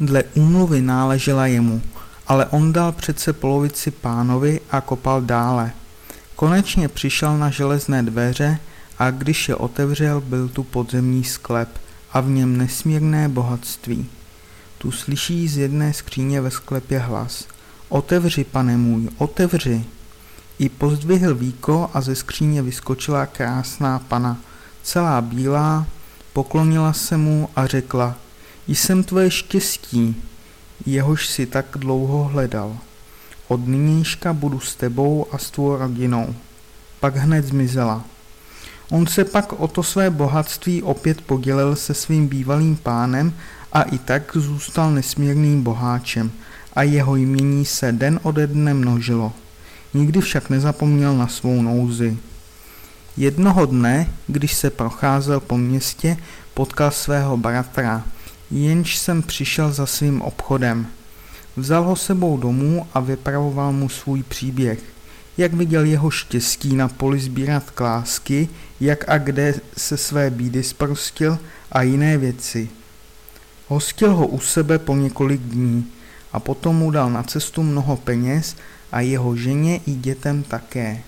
Dle úmluvy náležela jemu, ale on dal přece polovici pánovi a kopal dále. Konečně přišel na železné dveře a když je otevřel, byl tu podzemní sklep a v něm nesmírné bohatství. Tu slyší z jedné skříně ve sklepě hlas. Otevři, pane můj, otevři. I pozdvihl víko a ze skříně vyskočila krásná pana, celá bílá, poklonila se mu a řekla, jsem tvoje štěstí, jehož si tak dlouho hledal. Od nynějška budu s tebou a s tvou rodinou. Pak hned zmizela. On se pak o to své bohatství opět podělil se svým bývalým pánem a i tak zůstal nesmírným boháčem a jeho jmění se den ode dne množilo. Nikdy však nezapomněl na svou nouzi. Jednoho dne, když se procházel po městě, potkal svého bratra, jenž jsem přišel za svým obchodem. Vzal ho sebou domů a vypravoval mu svůj příběh, jak viděl jeho štěstí na poli sbírat klásky, jak a kde se své bídy sprostil a jiné věci. Hostil ho u sebe po několik dní a potom mu dal na cestu mnoho peněz a jeho ženě i dětem také.